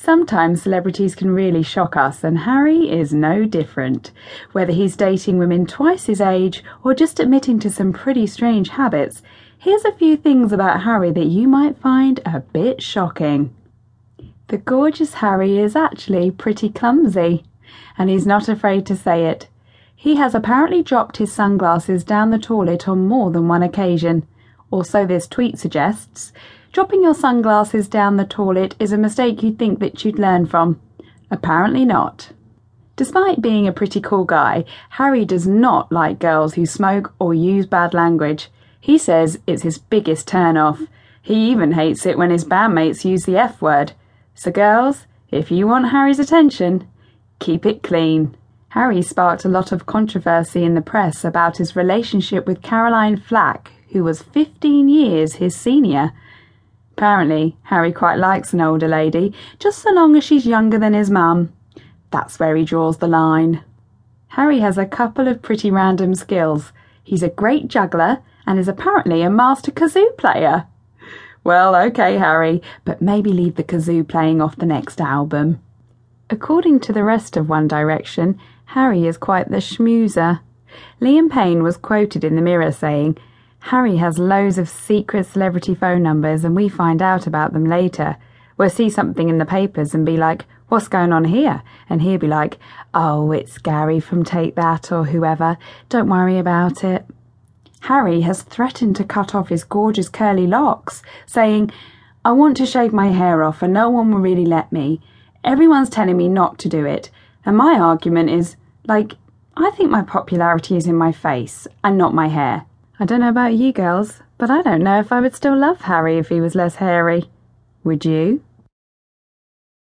Sometimes celebrities can really shock us, and Harry is no different. Whether he's dating women twice his age or just admitting to some pretty strange habits, here's a few things about Harry that you might find a bit shocking. The gorgeous Harry is actually pretty clumsy, and he's not afraid to say it. He has apparently dropped his sunglasses down the toilet on more than one occasion, or so this tweet suggests. Dropping your sunglasses down the toilet is a mistake you'd think that you'd learn from. Apparently not. Despite being a pretty cool guy, Harry does not like girls who smoke or use bad language. He says it's his biggest turn off. He even hates it when his bandmates use the F word. So, girls, if you want Harry's attention, keep it clean. Harry sparked a lot of controversy in the press about his relationship with Caroline Flack, who was 15 years his senior. Apparently, Harry quite likes an older lady, just so long as she's younger than his mum. That's where he draws the line. Harry has a couple of pretty random skills. He's a great juggler and is apparently a master kazoo player. Well, okay, Harry, but maybe leave the kazoo playing off the next album. According to the rest of One Direction, Harry is quite the schmoozer. Liam Payne was quoted in the Mirror saying, Harry has loads of secret celebrity phone numbers and we find out about them later. We'll see something in the papers and be like, What's going on here? And he'll be like, Oh, it's Gary from Take That or whoever. Don't worry about it. Harry has threatened to cut off his gorgeous curly locks, saying, I want to shave my hair off and no one will really let me. Everyone's telling me not to do it. And my argument is, like, I think my popularity is in my face and not my hair. I don't know about you girls, but I don't know if I would still love Harry if he was less hairy. Would you?